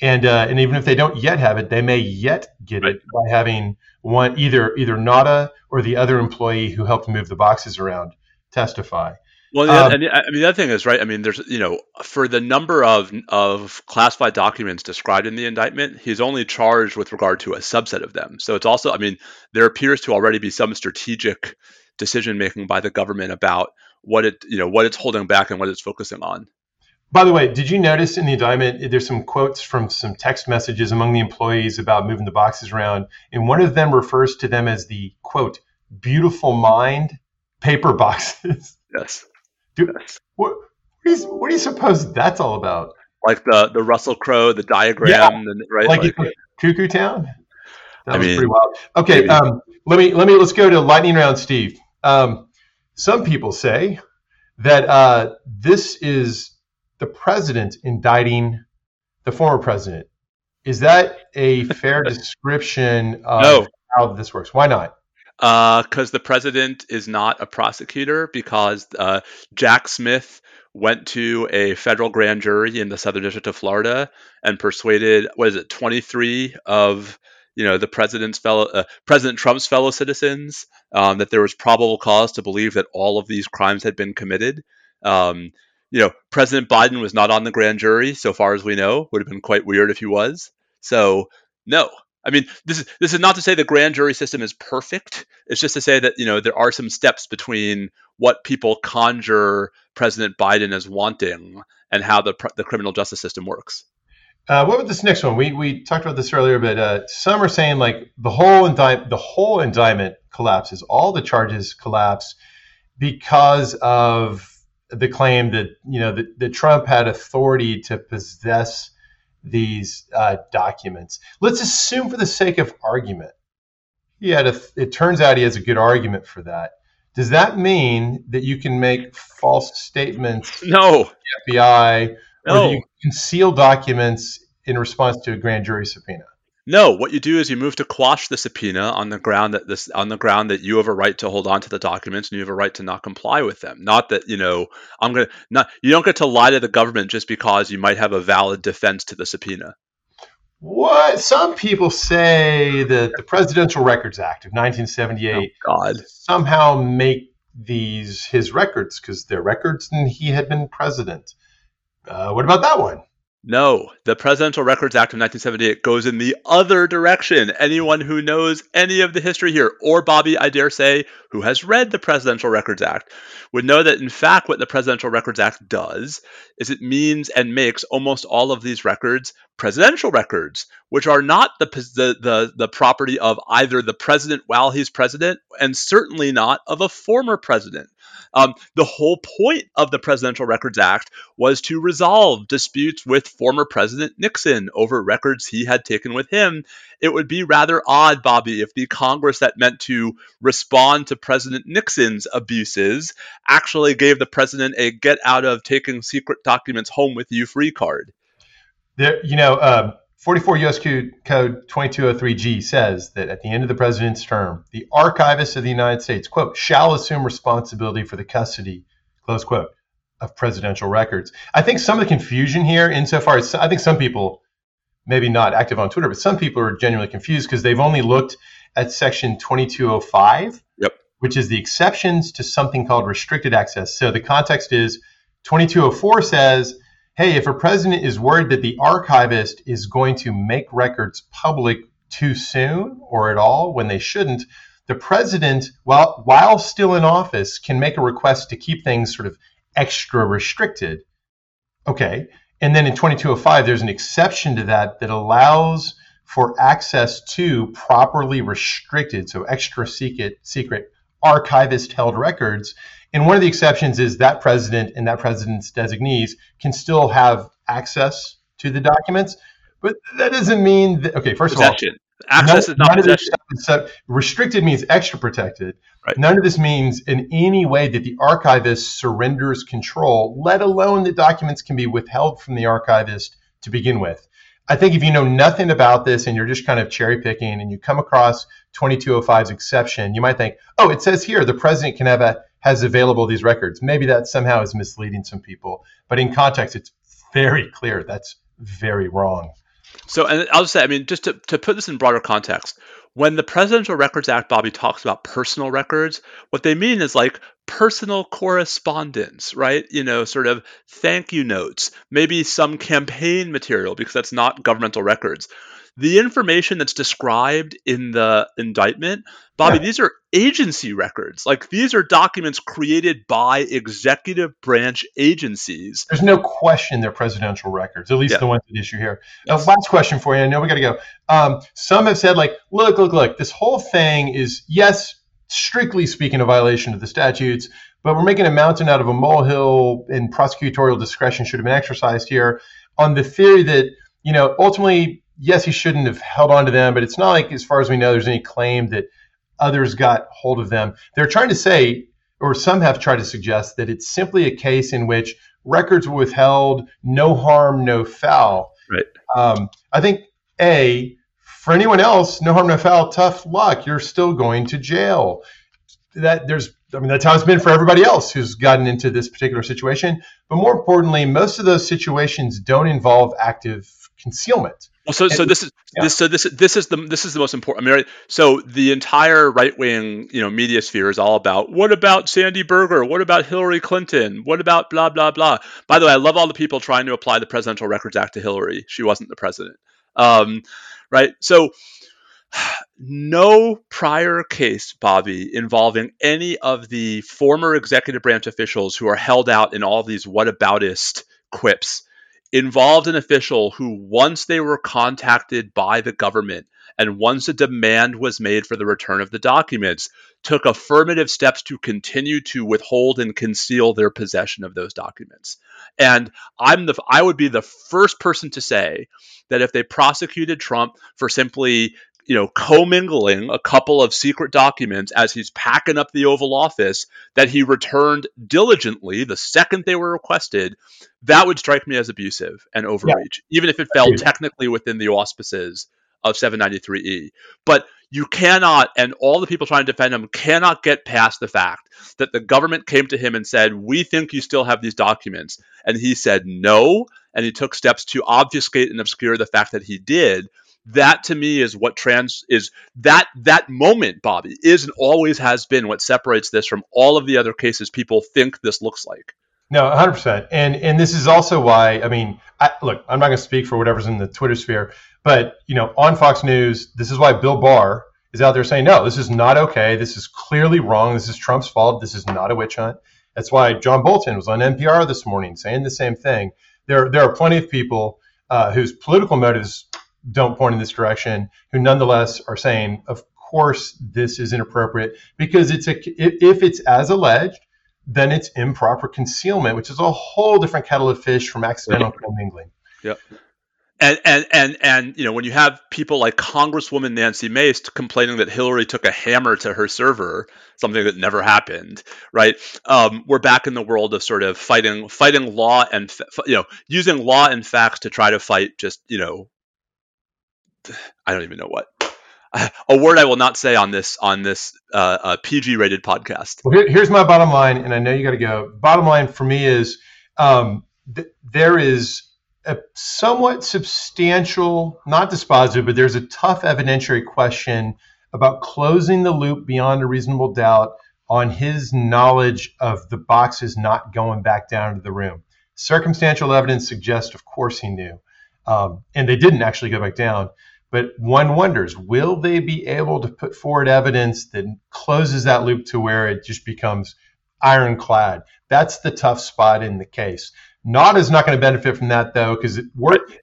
and uh, and even if they don't yet have it, they may yet get right. it by having one either either Nauta or the other employee who helped move the boxes around testify.
Well, um, and I mean the other thing is right. I mean, there's you know for the number of of classified documents described in the indictment, he's only charged with regard to a subset of them. So it's also, I mean, there appears to already be some strategic decision making by the government about what it you know what it's holding back and what it's focusing on.
By the way, did you notice in the indictment there's some quotes from some text messages among the employees about moving the boxes around, and one of them refers to them as the quote beautiful mind paper boxes.
Yes.
What, what, do you, what do you suppose that's all about?
Like the the Russell Crowe, the diagram, yeah. and, right?
Like, like Cuckoo Town. That I was mean, pretty wild. Okay, um, let me let me let's go to lightning round, Steve. Um, some people say that uh, this is the president indicting the former president. Is that a fair description of no. how this works? Why not?
Because uh, the president is not a prosecutor because uh, Jack Smith went to a federal grand jury in the Southern District of Florida and persuaded what is it 23 of you know the president's fellow uh, President Trump's fellow citizens um, that there was probable cause to believe that all of these crimes had been committed. Um, you know, President Biden was not on the grand jury, so far as we know. Would have been quite weird if he was. So, no, I mean, this is this is not to say the grand jury system is perfect. It's just to say that you know there are some steps between what people conjure President Biden as wanting and how the the criminal justice system works.
Uh, what about this next one? We we talked about this earlier, but uh, some are saying like the whole indictment, the whole indictment collapses, all the charges collapse because of the claim that you know that, that Trump had authority to possess these uh, documents. Let's assume, for the sake of argument, he had a, it turns out he has a good argument for that. Does that mean that you can make false statements?
No.
FBI, no. or you conceal documents in response to a grand jury subpoena?
No, what you do is you move to quash the subpoena on the ground that this on the ground that you have a right to hold on to the documents and you have a right to not comply with them. Not that, you know, I'm gonna not you don't get to lie to the government just because you might have a valid defense to the subpoena.
What some people say that the Presidential Records Act of 1978
oh, God.
somehow make these his records because they're records and he had been president. Uh, what about that one?
No, the Presidential Records Act of 1978 goes in the other direction. Anyone who knows any of the history here, or Bobby, I dare say, who has read the Presidential Records Act, would know that in fact what the Presidential Records Act does is it means and makes almost all of these records presidential records, which are not the, the, the, the property of either the president while he's president and certainly not of a former president. Um, the whole point of the Presidential Records Act was to resolve disputes with former President Nixon over records he had taken with him. It would be rather odd, Bobby, if the Congress that meant to respond to President Nixon's abuses actually gave the president a get out of taking secret documents home with you free card.
There, you know, um, 44 U.S. Code 2203G says that at the end of the president's term, the archivist of the United States, quote, shall assume responsibility for the custody, close quote, of presidential records. I think some of the confusion here, insofar as I think some people, maybe not active on Twitter, but some people are genuinely confused because they've only looked at section 2205,
yep.
which is the exceptions to something called restricted access. So the context is 2204 says, hey, if a president is worried that the archivist is going to make records public too soon or at all when they shouldn't, the president, while, while still in office, can make a request to keep things sort of extra restricted. Okay. And then in 2205, there's an exception to that that allows for access to properly restricted, so extra secret, secret archivist held records and one of the exceptions is that president and that president's designees can still have access to the documents. But that doesn't mean that, okay, first
possession.
of all,
Access none, is not possession.
Is, restricted means extra protected.
Right.
None of this means in any way that the archivist surrenders control, let alone the documents can be withheld from the archivist to begin with. I think if you know nothing about this and you're just kind of cherry picking and you come across 2205's exception, you might think, oh, it says here the president can have a has available these records. Maybe that somehow is misleading some people, but in context, it's very clear that's very wrong.
So, and I'll just say, I mean, just to, to put this in broader context, when the Presidential Records Act, Bobby, talks about personal records, what they mean is like personal correspondence, right? You know, sort of thank you notes, maybe some campaign material, because that's not governmental records the information that's described in the indictment, Bobby, yeah. these are agency records. Like these are documents created by executive branch agencies.
There's no question they're presidential records, at least yeah. the ones at issue here. Yes. Uh, last question for you. I know we got to go. Um, some have said, like, look, look, look, this whole thing is, yes, strictly speaking, a violation of the statutes, but we're making a mountain out of a molehill, and prosecutorial discretion should have been exercised here on the theory that, you know, ultimately yes, he shouldn't have held on to them, but it's not like, as far as we know, there's any claim that others got hold of them. They're trying to say, or some have tried to suggest, that it's simply a case in which records were withheld, no harm, no foul.
Right.
Um, I think, A, for anyone else, no harm, no foul, tough luck. You're still going to jail. That there's I mean, that's how it's been for everybody else who's gotten into this particular situation. But more importantly, most of those situations don't involve active concealment.
Well, so so this is yeah. this so this this is the this is the most important. I mean, so the entire right wing you know media sphere is all about what about Sandy Berger? What about Hillary Clinton? What about blah blah blah? By the way, I love all the people trying to apply the Presidential Records Act to Hillary. She wasn't the president, um, right? So no prior case, Bobby, involving any of the former executive branch officials who are held out in all these whataboutist quips involved an official who, once they were contacted by the government and once a demand was made for the return of the documents, took affirmative steps to continue to withhold and conceal their possession of those documents. And I'm the I would be the first person to say that if they prosecuted Trump for simply you know, commingling a couple of secret documents as he's packing up the Oval Office that he returned diligently the second they were requested, that would strike me as abusive and overreach, yeah. even if it fell technically within the auspices of 793E. But you cannot, and all the people trying to defend him cannot get past the fact that the government came to him and said, We think you still have these documents. And he said no. And he took steps to obfuscate and obscure the fact that he did that to me is what trans is that that moment bobby is and always has been what separates this from all of the other cases people think this looks like.
No 100% and and this is also why i mean I, look i'm not going to speak for whatever's in the twitter sphere but you know on fox news this is why bill barr is out there saying no this is not okay. This is clearly wrong. This is trump's fault. This is not a witch hunt. That's why john bolton was on npr this morning saying the same thing. There there are plenty of people uh, whose political motives don't point in this direction, who nonetheless are saying, of course, this is inappropriate because it's a if it's as alleged, then it's improper concealment, which is a whole different kettle of fish from accidental commingling.
Yep. And, and and and you know when you have people like Congresswoman Nancy Mace complaining that Hillary took a hammer to her server, something that never happened, right? Um, we're back in the world of sort of fighting fighting law and you know using law and facts to try to fight just you know I don't even know what a word I will not say on this on this uh, uh, PG rated podcast.
Well, here, here's my bottom line, and I know you got to go. Bottom line for me is um, th- there is a somewhat substantial, not dispositive, but there's a tough evidentiary question about closing the loop beyond a reasonable doubt on his knowledge of the boxes not going back down to the room. Circumstantial evidence suggests, of course, he knew, um, and they didn't actually go back down. But one wonders, will they be able to put forward evidence that closes that loop to where it just becomes ironclad? That's the tough spot in the case. Nauta is not going to benefit from that though, because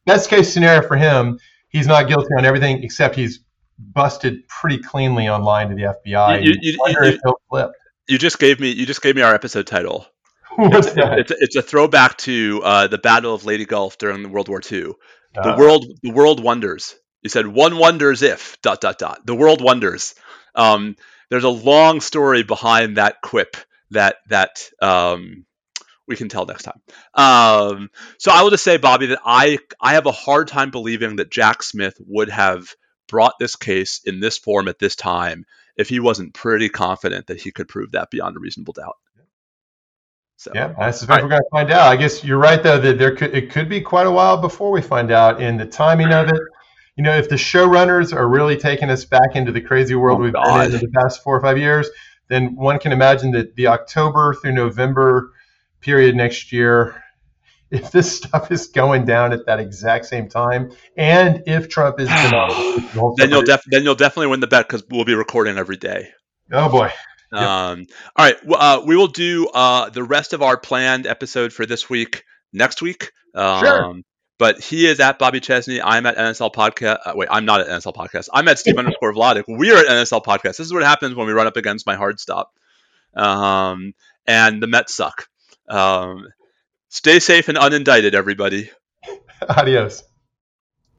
best case scenario for him, he's not guilty on everything except he's busted pretty cleanly online to the FBI. You, you,
you, you just gave me you just gave me our episode title. What's it's, that? It's, it's, a throwback to uh, the Battle of Leyte Gulf during World War II. The uh, world the world wonders. He said, "One wonders if dot dot dot." The world wonders. Um, there's a long story behind that quip that that um, we can tell next time. Um, so I will just say, Bobby, that I I have a hard time believing that Jack Smith would have brought this case in this form at this time if he wasn't pretty confident that he could prove that beyond a reasonable doubt.
So, yeah, I suspect right. we're going to find out. I guess you're right, though, that there could it could be quite a while before we find out, and the timing of it you know, if the showrunners are really taking us back into the crazy world oh, we've God. been in the past four or five years, then one can imagine that the October through November period next year, if this stuff is going down at that exact same time, and if Trump is denied,
then you'll def- then you'll definitely win the bet because we'll be recording every day.
Oh boy.
Yep. Um, all right, uh, we will do uh, the rest of our planned episode for this week next week. Um, sure. But he is at Bobby Chesney. I'm at NSL Podcast. Uh, wait, I'm not at NSL Podcast. I'm at Steve underscore Vladeck. We are at NSL Podcast. This is what happens when we run up against my hard stop. Um, and the Mets suck. Um, stay safe and unindicted, everybody.
Adios.